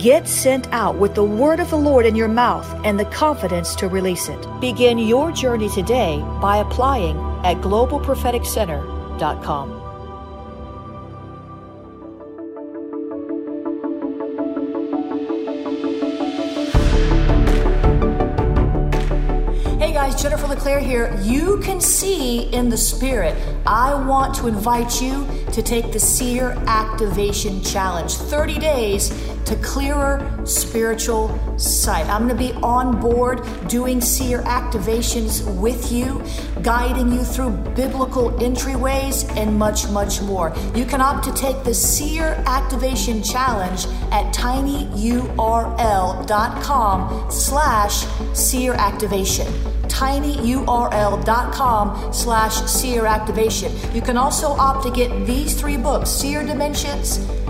Get sent out with the word of the Lord in your mouth and the confidence to release it. Begin your journey today by applying at globalpropheticcenter.com. Hey guys, Jennifer LeClaire here. You can see in the spirit. I want to invite you to take the Seer Activation Challenge 30 days to clearer spiritual sight. I'm going to be on board doing seer activations with you, guiding you through biblical entryways, and much, much more. You can opt to take the Seer Activation Challenge at tinyurl.com slash seer activation tinyurl.com slash seer activation. You can also opt to get these three books, Seer Dimensions,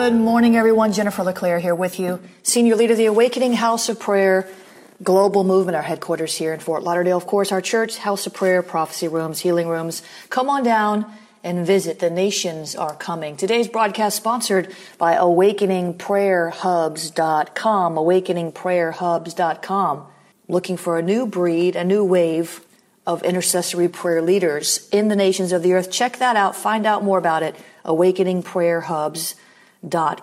Good morning, everyone. Jennifer LeClaire here with you, Senior Leader of the Awakening House of Prayer Global Movement, our headquarters here in Fort Lauderdale. Of course, our church, House of Prayer, prophecy rooms, healing rooms. Come on down and visit. The nations are coming. Today's broadcast sponsored by awakeningprayerhubs.com, awakeningprayerhubs.com. Looking for a new breed, a new wave of intercessory prayer leaders in the nations of the earth. Check that out. Find out more about it. Awakening Prayer awakeningprayerhubs.com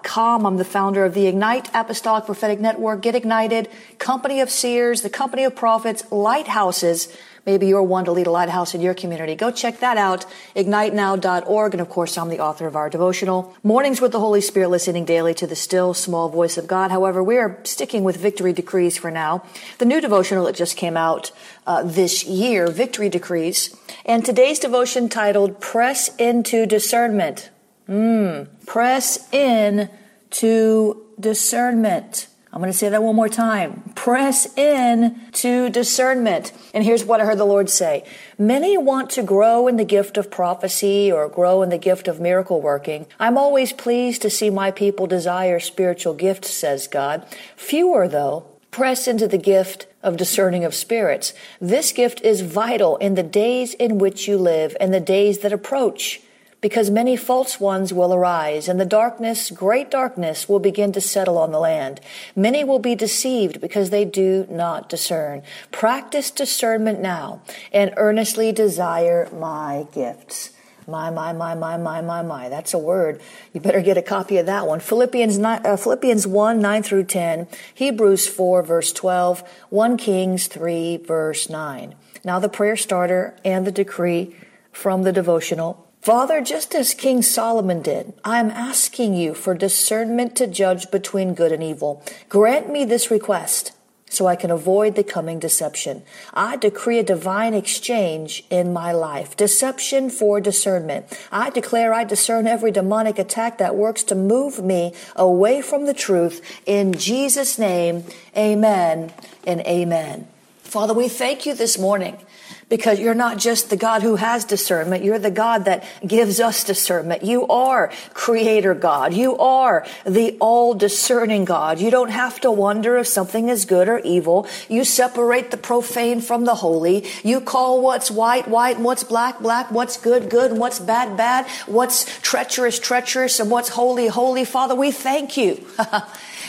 com. I'm the founder of the Ignite Apostolic Prophetic Network, Get Ignited, Company of Seers, the Company of Prophets, Lighthouses. Maybe you're one to lead a lighthouse in your community. Go check that out, ignitenow.org. And of course, I'm the author of our devotional, Mornings with the Holy Spirit, listening daily to the still small voice of God. However, we are sticking with Victory Decrees for now. The new devotional that just came out uh, this year, Victory Decrees. And today's devotion titled Press into Discernment. Mm. Press in to discernment. I'm going to say that one more time. Press in to discernment. And here's what I heard the Lord say. Many want to grow in the gift of prophecy or grow in the gift of miracle working. I'm always pleased to see my people desire spiritual gifts, says God. Fewer, though, press into the gift of discerning of spirits. This gift is vital in the days in which you live and the days that approach because many false ones will arise, and the darkness, great darkness, will begin to settle on the land. Many will be deceived because they do not discern. Practice discernment now, and earnestly desire my gifts. My, my, my, my, my, my, my. That's a word. You better get a copy of that one. Philippians, 9, uh, Philippians 1, 9 through 10, Hebrews 4, verse 12, 1 Kings 3, verse 9. Now the prayer starter and the decree from the devotional Father, just as King Solomon did, I am asking you for discernment to judge between good and evil. Grant me this request so I can avoid the coming deception. I decree a divine exchange in my life. Deception for discernment. I declare I discern every demonic attack that works to move me away from the truth. In Jesus' name, amen and amen. Father, we thank you this morning because you're not just the God who has discernment. You're the God that gives us discernment. You are creator God. You are the all discerning God. You don't have to wonder if something is good or evil. You separate the profane from the holy. You call what's white, white, and what's black, black, what's good, good, and what's bad, bad, what's treacherous, treacherous, and what's holy, holy. Father, we thank you.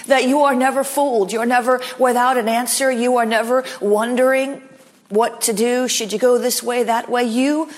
that you are never fooled. You're never without an answer. You are never wondering what to do. Should you go this way, that way? You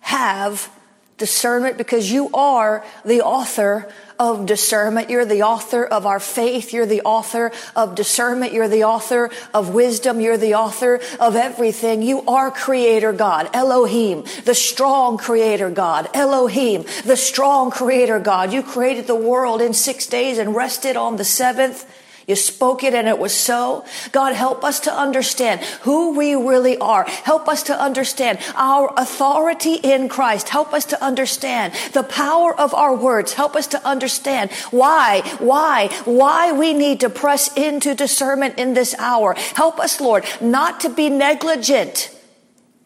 have discernment because you are the author of discernment. You're the author of our faith. You're the author of discernment. You're the author of wisdom. You're the author of everything. You are creator God, Elohim, the strong creator God, Elohim, the strong creator God. You created the world in six days and rested on the seventh. You spoke it and it was so. God, help us to understand who we really are. Help us to understand our authority in Christ. Help us to understand the power of our words. Help us to understand why, why, why we need to press into discernment in this hour. Help us, Lord, not to be negligent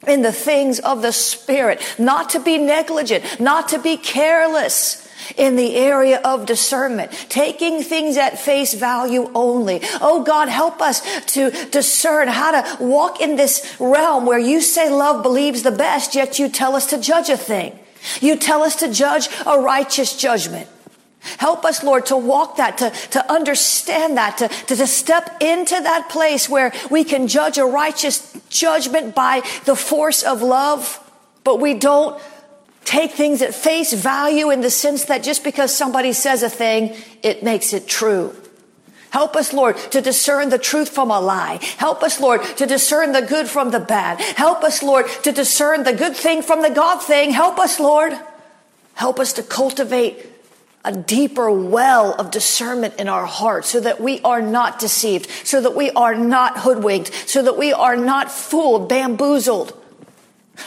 in the things of the Spirit, not to be negligent, not to be careless in the area of discernment, taking things at face value only. Oh God, help us to discern how to walk in this realm where you say love believes the best, yet you tell us to judge a thing. You tell us to judge a righteous judgment. Help us, Lord, to walk that, to, to understand that, to, to, to step into that place where we can judge a righteous judgment by the force of love, but we don't take things at face value in the sense that just because somebody says a thing, it makes it true. Help us, Lord, to discern the truth from a lie. Help us, Lord, to discern the good from the bad. Help us, Lord, to discern the good thing from the God thing. Help us, Lord. Help us to cultivate a deeper well of discernment in our hearts so that we are not deceived, so that we are not hoodwinked, so that we are not fooled, bamboozled.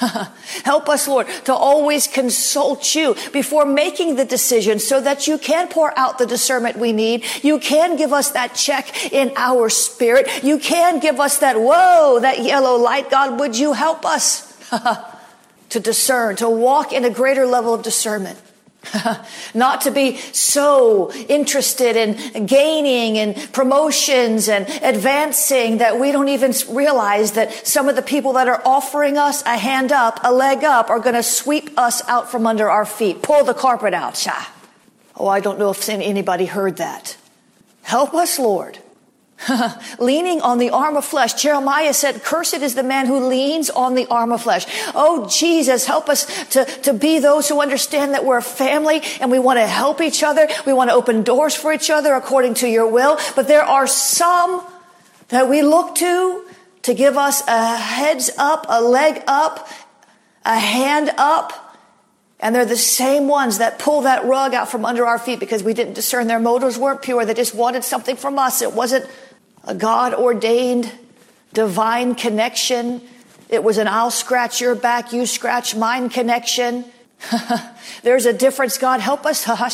Help us, Lord, to always consult you before making the decision so that you can pour out the discernment we need. You can give us that check in our spirit. You can give us that, whoa, that yellow light. God, would you help us to discern, to walk in a greater level of discernment? Not to be so interested in gaining and promotions and advancing that we don't even realize that some of the people that are offering us a hand up, a leg up, are going to sweep us out from under our feet, pull the carpet out. Oh, I don't know if anybody heard that. Help us, Lord, leaning on the arm of flesh. Jeremiah said, cursed is the man who leans on the arm of flesh. Oh, Jesus, help us to, to be those who understand that we're a family and we want to help each other. We want to open doors for each other according to your will. But there are some that we look to to give us a heads up, a leg up, a hand up. And they're the same ones that pull that rug out from under our feet because we didn't discern their motives weren't pure. They just wanted something from us. It wasn't a God ordained divine connection. It was an I'll scratch your back, you scratch mine connection. There's a difference. God, help us. help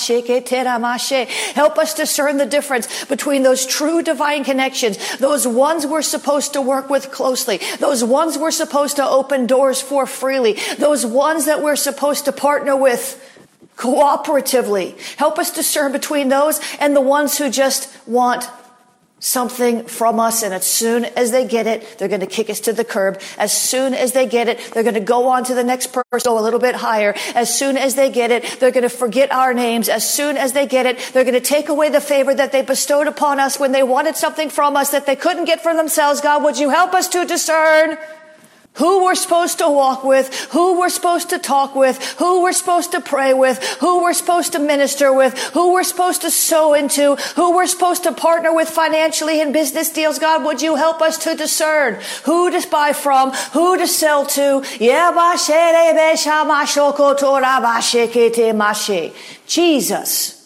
us discern the difference between those true divine connections, those ones we're supposed to work with closely, those ones we're supposed to open doors for freely, those ones that we're supposed to partner with cooperatively. Help us discern between those and the ones who just want something from us and as soon as they get it they're going to kick us to the curb. As soon as they get it they're going to go on to the next person go a little bit higher. As soon as they get it they're going to forget our names. As soon as they get it they're going to take away the favor that they bestowed upon us when they wanted something from us that they couldn't get for themselves. God would you help us to discern who we're supposed to walk with, who we're supposed to talk with, who we're supposed to pray with, who we're supposed to minister with, who we're supposed to sow into, who we're supposed to partner with financially in business deals. God, would you help us to discern who to buy from, who to sell to? Jesus.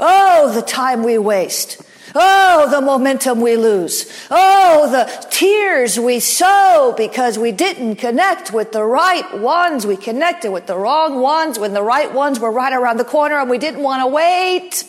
Oh, the time we waste Oh, the momentum we lose. Oh, the tears we sow because we didn't connect with the right ones. We connected with the wrong ones when the right ones were right around the corner and we didn't want to wait.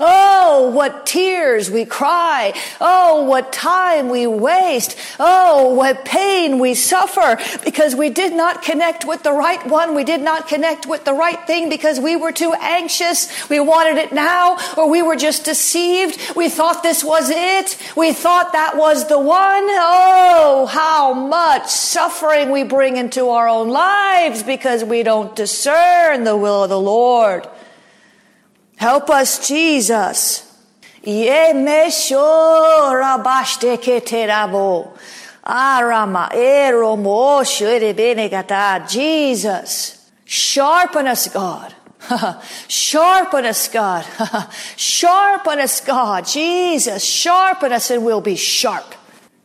Oh, what tears we cry. Oh, what time we waste. Oh, what pain we suffer because we did not connect with the right one. We did not connect with the right thing because we were too anxious. We wanted it now or we were just deceived. We thought this was it. We thought that was the one. Oh, how much suffering we bring into our own lives because we don't discern the will of the Lord. Help us, Jesus. Arama Jesus. Sharpen us, God. sharpen us, God. sharpen us, God. Jesus, sharpen us and we'll be sharp.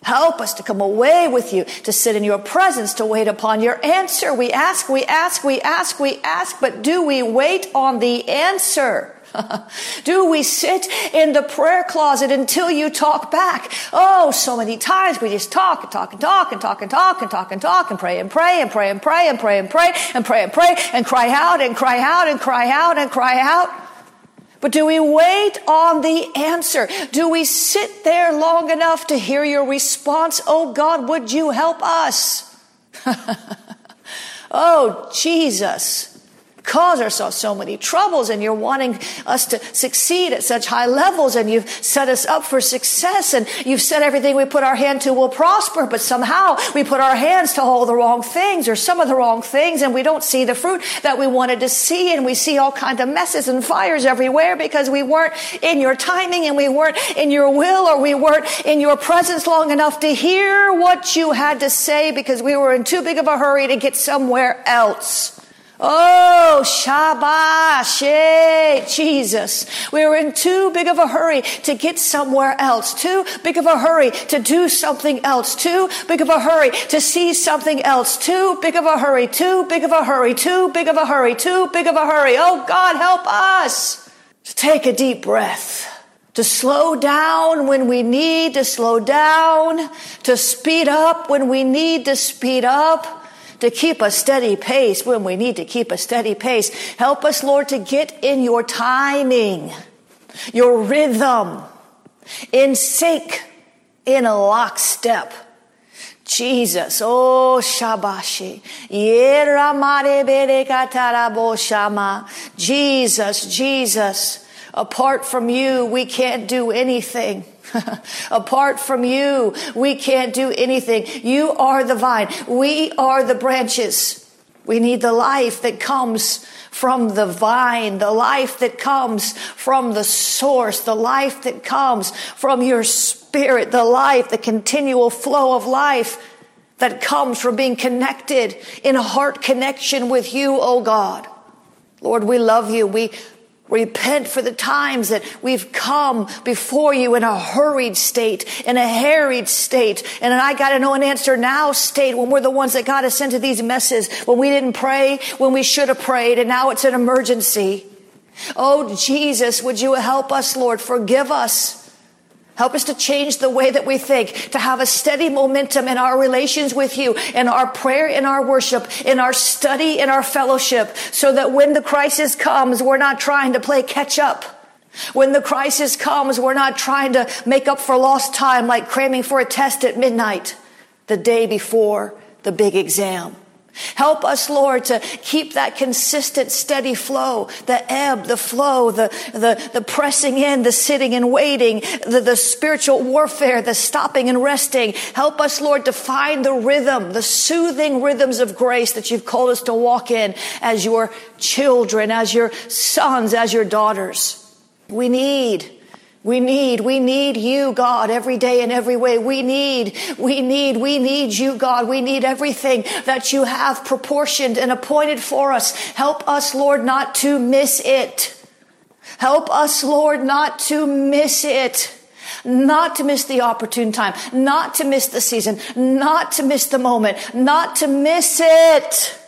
Help us to come away with you, to sit in your presence, to wait upon your answer. We ask, we ask, we ask, we ask, but do we wait on the answer? Do we sit in the prayer closet until you talk back? Oh, so many times we just talk and talk and talk and talk and talk and talk and talk and pray and pray and pray and pray and pray and pray and pray and pray and cry out and cry out and cry out and cry out. But do we wait on the answer? Do we sit there long enough to hear your response? Oh God, would you help us? oh, Jesus cause ourselves so many troubles and you're wanting us to succeed at such high levels and you've set us up for success and you've said everything we put our hand to will prosper, but somehow we put our hands to all the wrong things or some of the wrong things and we don't see the fruit that we wanted to see and we see all kinds of messes and fires everywhere because we weren't in your timing and we weren't in your will or we weren't in your presence long enough to hear what you had to say because we were in too big of a hurry to get somewhere else. Oh, Shabbat, Jesus. We were in too big of a hurry to get somewhere else, too big of a hurry to do something else, too big of a hurry to see something else, too big of a hurry, too big of a hurry, too big of a hurry, too big of a hurry. Oh, God, help us to take a deep breath to slow down when we need to slow down, to speed up when we need to speed up, to keep a steady pace when we need to keep a steady pace. Help us, Lord, to get in your timing, your rhythm, in sync, in a lockstep. Jesus, oh Shabashi, Jesus, Jesus, apart from you, we can't do anything. Apart from you, we can't do anything. You are the vine. We are the branches. We need the life that comes from the vine, the life that comes from the source, the life that comes from your spirit, the life, the continual flow of life that comes from being connected in heart connection with you, oh God. Lord, we love you. We Repent for the times that we've come before you in a hurried state, in a harried state, and an I gotta know an answer now state when we're the ones that got us into these messes, when we didn't pray, when we should have prayed, and now it's an emergency. Oh, Jesus, would you help us, Lord? Forgive us. Help us to change the way that we think, to have a steady momentum in our relations with you, in our prayer, in our worship, in our study, in our fellowship, so that when the crisis comes, we're not trying to play catch up. When the crisis comes, we're not trying to make up for lost time like cramming for a test at midnight the day before the big exam. Help us, Lord, to keep that consistent, steady flow, the ebb, the flow, the, the, the pressing in, the sitting and waiting, the, the spiritual warfare, the stopping and resting. Help us, Lord, to find the rhythm, the soothing rhythms of grace that you've called us to walk in as your children, as your sons, as your daughters. We need we need, we need you, God, every day in every way. We need, we need, we need you, God. We need everything that you have proportioned and appointed for us. Help us, Lord, not to miss it. Help us, Lord, not to miss it. Not to miss the opportune time, not to miss the season, not to miss the moment, not to miss it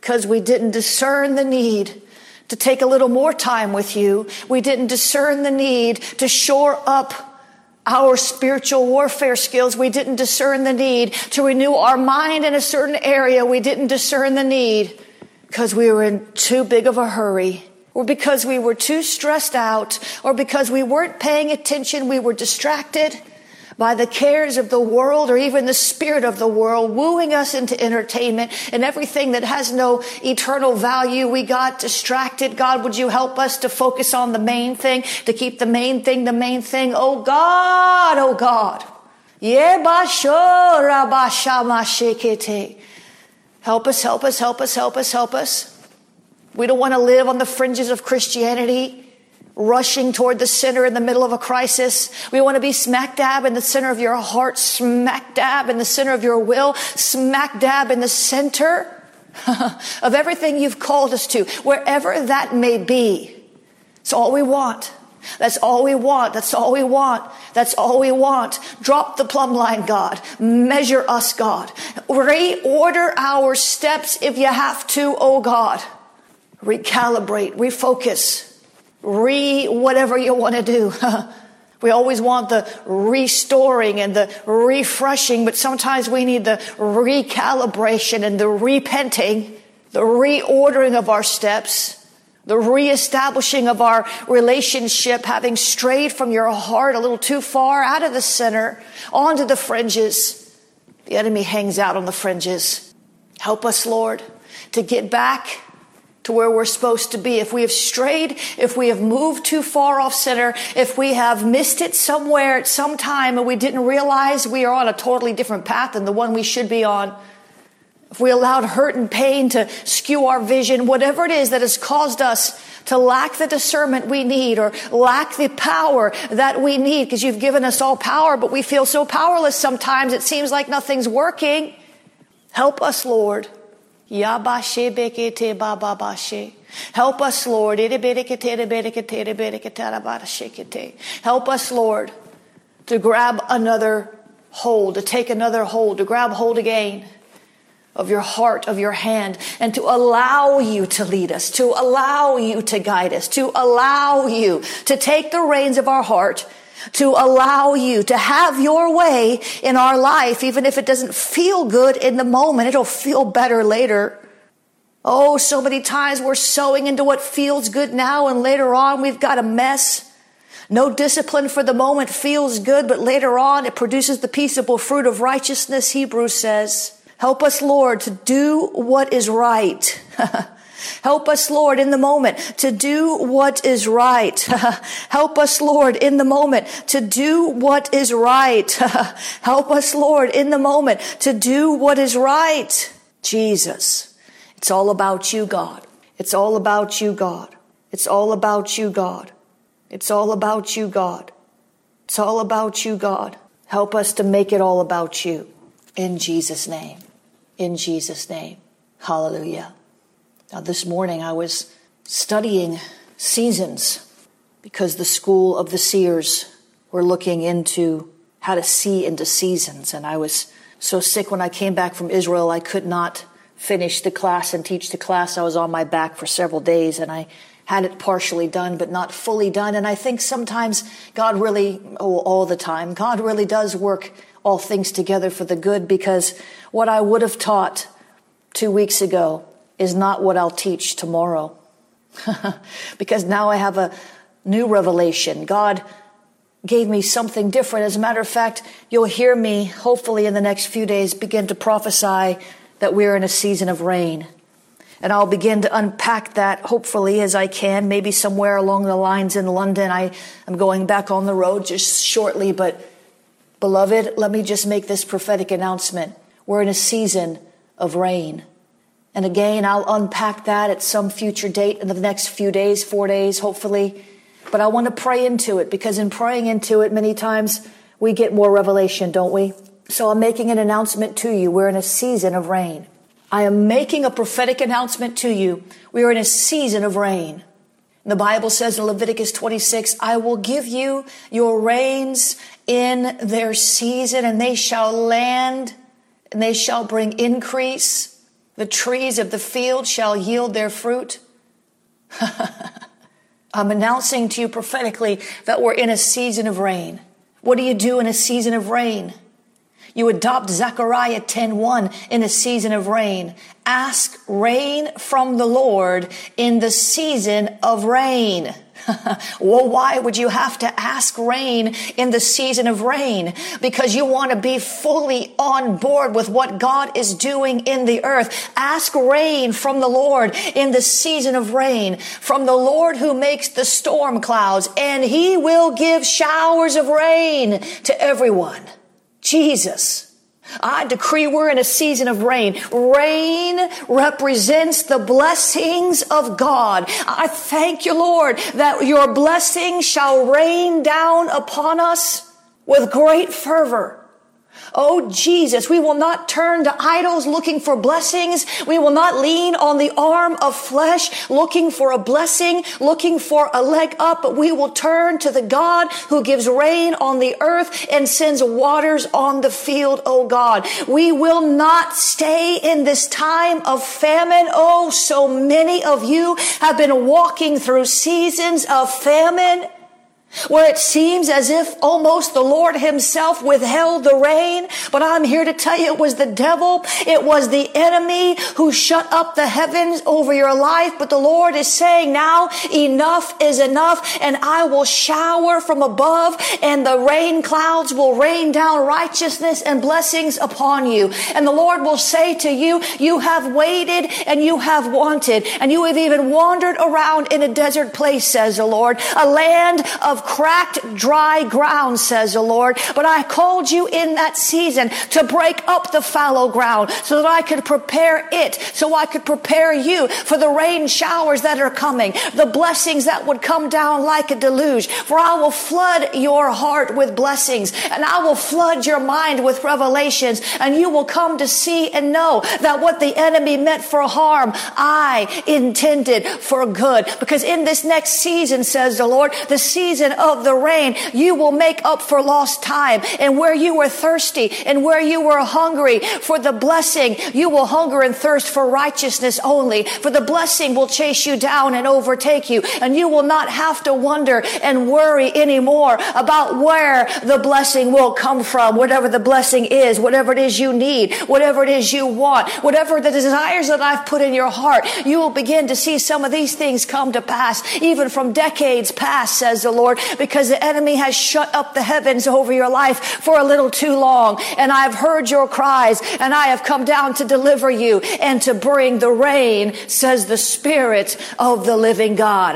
because we didn't discern the need to take a little more time with you. We didn't discern the need to shore up our spiritual warfare skills. We didn't discern the need to renew our mind in a certain area. We didn't discern the need because we were in too big of a hurry or because we were too stressed out or because we weren't paying attention. We were distracted by the cares of the world or even the spirit of the world, wooing us into entertainment and everything that has no eternal value. We got distracted. God, would you help us to focus on the main thing, to keep the main thing the main thing? Oh God, oh God. Help us, help us, help us, help us, help us. We don't want to live on the fringes of Christianity rushing toward the center in the middle of a crisis. We want to be smack dab in the center of your heart, smack dab in the center of your will, smack dab in the center of everything you've called us to, wherever that may be. It's all we want. That's all we want. That's all we want. That's all we want. Drop the plumb line, God. Measure us, God. Reorder our steps if you have to, oh God. Recalibrate, refocus re whatever you want to do. we always want the restoring and the refreshing, but sometimes we need the recalibration and the repenting, the reordering of our steps, the reestablishing of our relationship, having strayed from your heart a little too far out of the center onto the fringes. The enemy hangs out on the fringes. Help us, Lord, to get back to where we're supposed to be. If we have strayed, if we have moved too far off center, if we have missed it somewhere at some time and we didn't realize we are on a totally different path than the one we should be on, if we allowed hurt and pain to skew our vision, whatever it is that has caused us to lack the discernment we need or lack the power that we need, because you've given us all power, but we feel so powerless sometimes it seems like nothing's working. Help us, Lord. Help us, Lord. Help us, Lord, to grab another hold, to take another hold, to grab hold again of your heart, of your hand, and to allow you to lead us, to allow you to guide us, to allow you to take the reins of our heart to allow you to have your way in our life, even if it doesn't feel good in the moment, it'll feel better later. Oh, so many times we're sowing into what feels good now and later on we've got a mess. No discipline for the moment feels good, but later on it produces the peaceable fruit of righteousness, Hebrews says. Help us, Lord, to do what is right. Help us, Lord, in the moment to do what is right. Help us, Lord, in the moment to do what is right. Help us, Lord, in the moment to do what is right. Jesus, it's all about you, God. It's all about you, God. It's all about you, God. It's all about you, God. It's all about you, God. Help us to make it all about you. In Jesus' name. In Jesus' name. Hallelujah. Now, this morning I was studying seasons because the school of the seers were looking into how to see into seasons. And I was so sick when I came back from Israel, I could not finish the class and teach the class. I was on my back for several days and I had it partially done, but not fully done. And I think sometimes God really, oh, all the time, God really does work all things together for the good because what I would have taught two weeks ago is not what I'll teach tomorrow. because now I have a new revelation. God gave me something different. As a matter of fact, you'll hear me, hopefully in the next few days, begin to prophesy that we're in a season of rain. And I'll begin to unpack that, hopefully, as I can, maybe somewhere along the lines in London. I am going back on the road just shortly, but beloved, let me just make this prophetic announcement. We're in a season of rain. And again, I'll unpack that at some future date in the next few days, four days, hopefully. But I want to pray into it because in praying into it, many times we get more revelation, don't we? So I'm making an announcement to you. We're in a season of rain. I am making a prophetic announcement to you. We are in a season of rain. The Bible says in Leviticus 26, I will give you your rains in their season and they shall land and they shall bring increase. The trees of the field shall yield their fruit. I'm announcing to you prophetically that we're in a season of rain. What do you do in a season of rain? You adopt Zechariah 10:1 in a season of rain. Ask rain from the Lord in the season of rain. well, why would you have to ask rain in the season of rain? Because you want to be fully on board with what God is doing in the earth. Ask rain from the Lord in the season of rain, from the Lord who makes the storm clouds, and he will give showers of rain to everyone. Jesus. I decree we're in a season of rain. Rain represents the blessings of God. I thank you, Lord, that your blessing shall rain down upon us with great fervor. Oh Jesus, we will not turn to idols looking for blessings. We will not lean on the arm of flesh looking for a blessing, looking for a leg up, but we will turn to the God who gives rain on the earth and sends waters on the field, oh God. We will not stay in this time of famine. Oh, so many of you have been walking through seasons of famine where it seems as if almost the Lord himself withheld the rain. But I'm here to tell you it was the devil. It was the enemy who shut up the heavens over your life. But the Lord is saying now enough is enough and I will shower from above and the rain clouds will rain down righteousness and blessings upon you. And the Lord will say to you, you have waited and you have wanted and you have even wandered around in a desert place, says the Lord, a land of cracked, dry ground, says the Lord. But I called you in that season to break up the fallow ground so that I could prepare it, so I could prepare you for the rain showers that are coming, the blessings that would come down like a deluge. For I will flood your heart with blessings and I will flood your mind with revelations and you will come to see and know that what the enemy meant for harm, I intended for good. Because in this next season, says the Lord, the season of the rain, you will make up for lost time. And where you were thirsty and where you were hungry for the blessing, you will hunger and thirst for righteousness only. For the blessing will chase you down and overtake you. And you will not have to wonder and worry anymore about where the blessing will come from, whatever the blessing is, whatever it is you need, whatever it is you want, whatever the desires that I've put in your heart. You will begin to see some of these things come to pass, even from decades past, says the Lord, because the enemy has shut up the heavens over your life for a little too long. And I've heard your cries and I have come down to deliver you and to bring the rain, says the Spirit of the living God.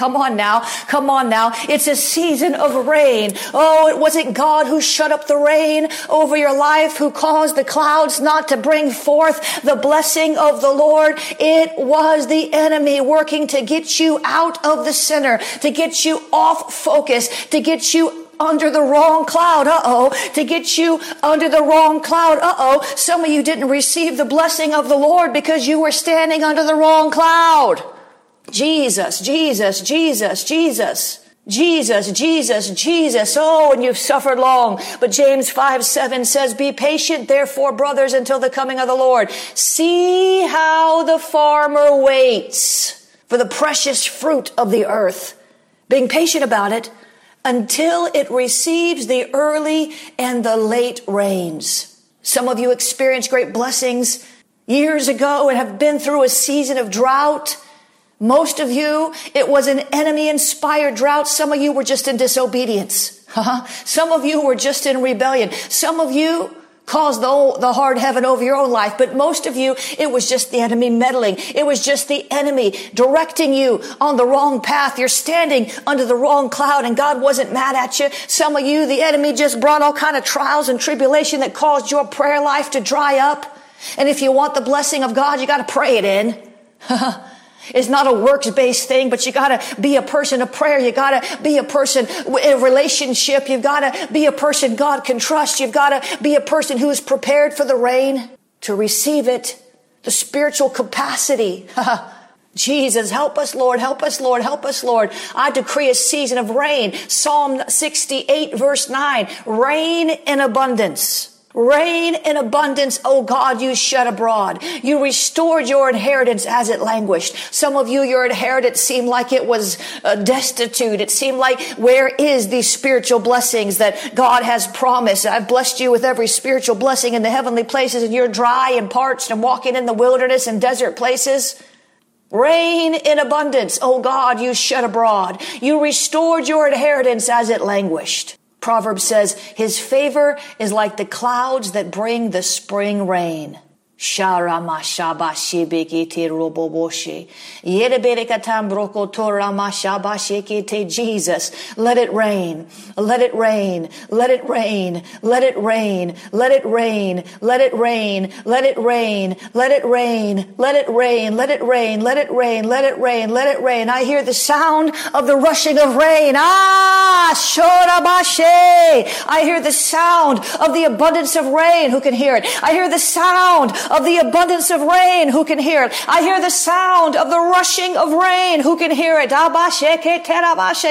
Come on now. Come on now. It's a season of rain. Oh, it wasn't God who shut up the rain over your life, who caused the clouds not to bring forth the blessing of the Lord. It was the enemy working to get get you out of the center, to get you off focus, to get you under the wrong cloud. Uh-oh. To get you under the wrong cloud. Uh-oh. Some of you didn't receive the blessing of the Lord because you were standing under the wrong cloud. Jesus, Jesus, Jesus, Jesus. Jesus, Jesus, Jesus. Oh, and you've suffered long. But James 5, 7 says, be patient, therefore, brothers, until the coming of the Lord. See how the farmer waits for the precious fruit of the earth, being patient about it until it receives the early and the late rains. Some of you experienced great blessings years ago and have been through a season of drought. Most of you, it was an enemy inspired drought. Some of you were just in disobedience. Some of you were just in rebellion. Some of you caused the, the hard heaven over your own life. But most of you, it was just the enemy meddling. It was just the enemy directing you on the wrong path. You're standing under the wrong cloud and God wasn't mad at you. Some of you, the enemy just brought all kind of trials and tribulation that caused your prayer life to dry up. And if you want the blessing of God, you got to pray it in. It's not a works based thing, but you gotta be a person of prayer. You gotta be a person in a relationship. You've gotta be a person God can trust. You've gotta be a person who is prepared for the rain to receive it. The spiritual capacity. Jesus, help us, Lord, help us, Lord, help us, Lord. I decree a season of rain. Psalm 68 verse 9, rain in abundance. Rain in abundance, O God, you shed abroad. You restored your inheritance as it languished. Some of you, your inheritance seemed like it was uh, destitute. It seemed like, where is these spiritual blessings that God has promised? I've blessed you with every spiritual blessing in the heavenly places and you're dry and parched and walking in the wilderness and desert places. Rain in abundance, O God, you shed abroad. You restored your inheritance as it languished. Proverbs says, His favor is like the clouds that bring the spring rain. Sharamashabashibikiti roboboshi. Yereberekatambroko toramasha, basheshiki te Jesus. Let it rain. Let it rain. Let it rain. Let it rain. Let it rain. Let it rain. Let it rain. Let it rain. Let it rain. Let it rain. Let it rain. Let it rain. Let it rain. I hear the sound of the rushing of rain. Ah, shorabashe. I hear the sound of the abundance of rain. Who can hear it? I hear the sound of the abundance of rain. Who can hear it? I hear the sound of the rushing of rain. Who can hear it?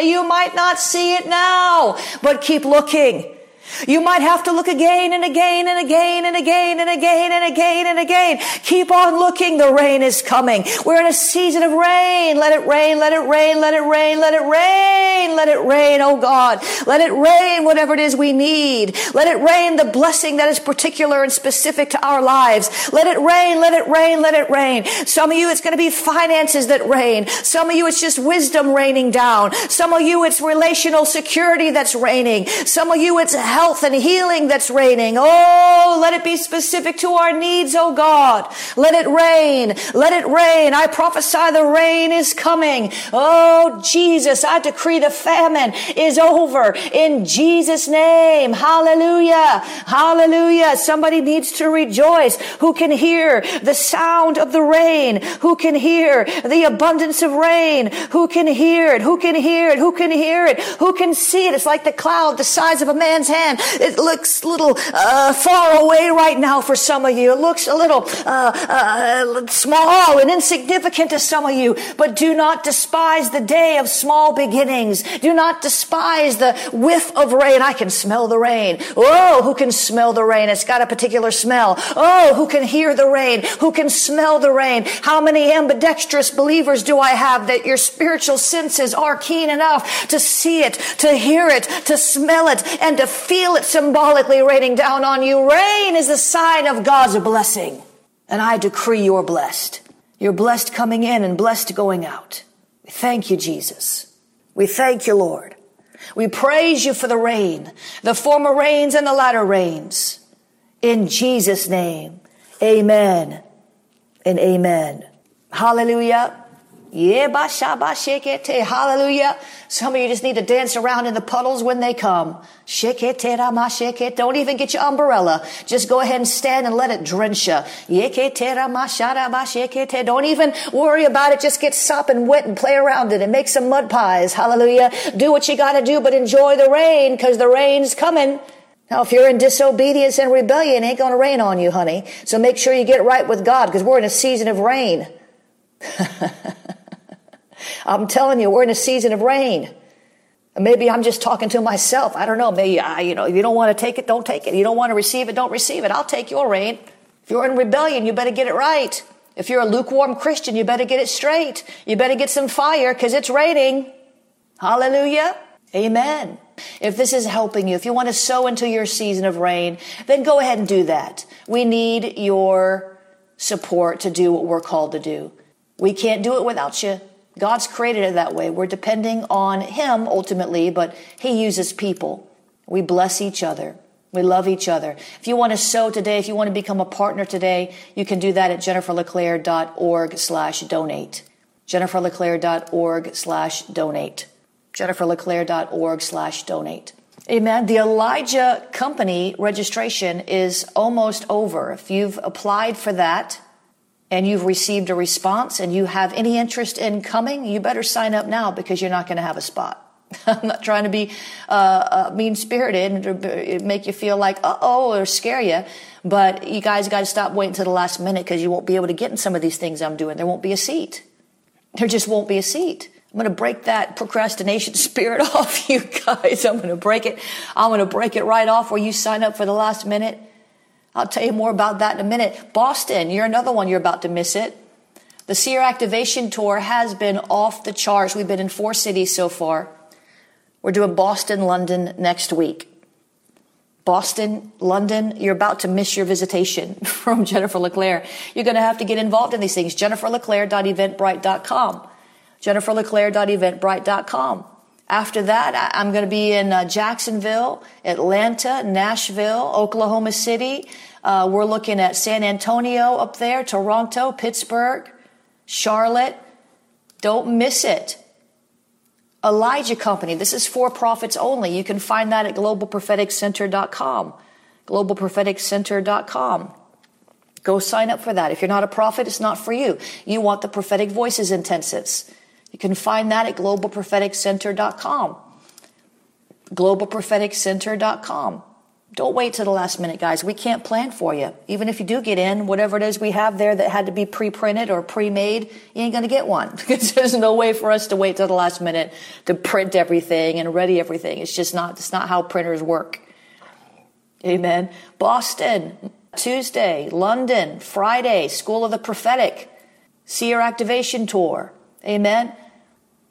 You might not see it now, but keep looking. You might have to look again and again and again and again and again and again and again. Keep on looking. The rain is coming. We're in a season of rain. Let it rain. Let it rain. Let it rain. Let it rain. Let it rain. Oh God. Let it rain whatever it is we need. Let it rain the blessing that is particular and specific to our lives. Let it rain. Let it rain. Let it rain. Some of you, it's going to be finances that rain. Some of you, it's just wisdom raining down. Some of you, it's relational security that's raining. Some of you, it's health health and healing that's raining. Oh, let it be specific to our needs, oh God. Let it rain. Let it rain. I prophesy the rain is coming. Oh, Jesus, I decree the famine is over in Jesus' name. Hallelujah. Hallelujah. Somebody needs to rejoice who can hear the sound of the rain, who can hear the abundance of rain, who can hear it, who can hear it, who can hear it, who can see it. It's like the cloud the size of a man's hand it looks a little uh, far away right now for some of you. It looks a little uh, uh, small and insignificant to some of you. But do not despise the day of small beginnings. Do not despise the whiff of rain. I can smell the rain. Oh, who can smell the rain? It's got a particular smell. Oh, who can hear the rain? Who can smell the rain? How many ambidextrous believers do I have that your spiritual senses are keen enough to see it, to hear it, to smell it, and to feel feel it symbolically raining down on you. Rain is a sign of God's blessing. And I decree you're blessed. You're blessed coming in and blessed going out. We thank you, Jesus. We thank you, Lord. We praise you for the rain, the former rains and the latter rains. In Jesus' name, amen and amen. Hallelujah. Hallelujah. Some of you just need to dance around in the puddles when they come. Don't even get your umbrella. Just go ahead and stand and let it drench you. Don't even worry about it. Just get sopping wet and play around in it and make some mud pies. Hallelujah. Do what you gotta do, but enjoy the rain because the rain's coming. Now, if you're in disobedience and rebellion, it ain't gonna rain on you, honey. So make sure you get right with God because we're in a season of rain. I'm telling you, we're in a season of rain. Maybe I'm just talking to myself. I don't know. Maybe I, you know, if you don't want to take it, don't take it. You don't want to receive it, don't receive it. I'll take your rain. If you're in rebellion, you better get it right. If you're a lukewarm Christian, you better get it straight. You better get some fire because it's raining. Hallelujah. Amen. If this is helping you, if you want to sow into your season of rain, then go ahead and do that. We need your support to do what we're called to do. We can't do it without you. God's created it that way. We're depending on Him ultimately, but He uses people. We bless each other. We love each other. If you want to sow today, if you want to become a partner today, you can do that at jenniferleclaire.org slash donate. jenniferleclaire.org slash donate. jenniferleclaire.org slash donate. Amen. The Elijah Company registration is almost over. If you've applied for that, and you've received a response and you have any interest in coming, you better sign up now because you're not going to have a spot. I'm not trying to be uh, uh, mean spirited and make you feel like uh oh or scare you, but you guys got to stop waiting to the last minute because you won't be able to get in some of these things I'm doing. There won't be a seat. There just won't be a seat. I'm going to break that procrastination spirit off you guys. I'm going to break it. I'm going to break it right off where you sign up for the last minute I'll tell you more about that in a minute. Boston, you're another one you're about to miss it. The Seer Activation Tour has been off the charts. We've been in four cities so far. We're doing Boston, London next week. Boston, London, you're about to miss your visitation from Jennifer LeClaire. You're going to have to get involved in these things. JenniferLeClaire.eventbrite.com. JenniferLeClaire.eventbrite.com. After that, I'm going to be in uh, Jacksonville, Atlanta, Nashville, Oklahoma City. Uh, we're looking at San Antonio up there, Toronto, Pittsburgh, Charlotte. Don't miss it. Elijah Company. This is for prophets only. You can find that at globalpropheticcenter.com. Globalpropheticcenter.com. Go sign up for that. If you're not a prophet, it's not for you. You want the prophetic voices intensives. You can find that at globalpropheticcenter.com. Globalpropheticcenter.com. Don't wait to the last minute, guys. We can't plan for you. Even if you do get in, whatever it is we have there that had to be pre-printed or pre-made, you ain't going to get one because there's no way for us to wait till the last minute to print everything and ready everything. It's just not, it's not how printers work. Amen. Boston, Tuesday, London, Friday, School of the Prophetic, Seer Activation Tour. Amen.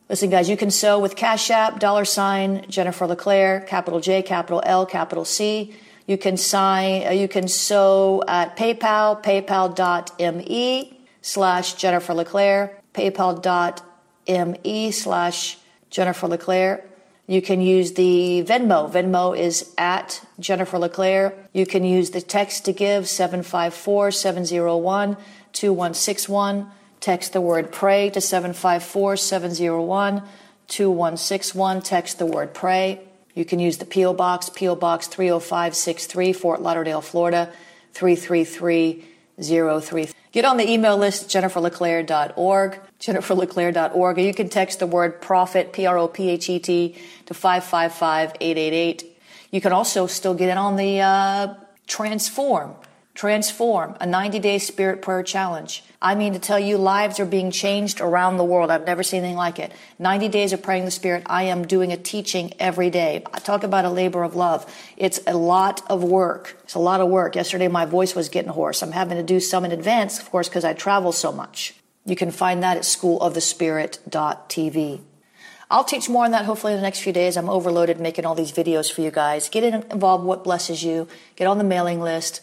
Listen, guys, you can sow with Cash App, dollar sign, Jennifer LeClaire, capital J, capital L, capital C. You can sign, uh, you can sow at PayPal, paypal.me slash Jennifer LeClaire, paypal.me slash Jennifer LeClaire. You can use the Venmo. Venmo is at Jennifer LeClaire. You can use the text to give 754 701 2161. Text the word pray to 754 701 2161. Text the word pray. You can use the P.O. Box, P.O. Box 30563, Fort Lauderdale, Florida 33303. Get on the email list, jenniferleclaire.org, jenniferleclaire.org, or you can text the word prophet, P R O P H E T, to 555 888. You can also still get in on the uh, Transform Transform, a 90 day spirit prayer challenge. I mean to tell you, lives are being changed around the world. I've never seen anything like it. 90 days of praying the spirit. I am doing a teaching every day. I talk about a labor of love. It's a lot of work. It's a lot of work. Yesterday, my voice was getting hoarse. I'm having to do some in advance, of course, because I travel so much. You can find that at schoolofthespirit.tv. I'll teach more on that hopefully in the next few days. I'm overloaded making all these videos for you guys. Get involved what blesses you. Get on the mailing list.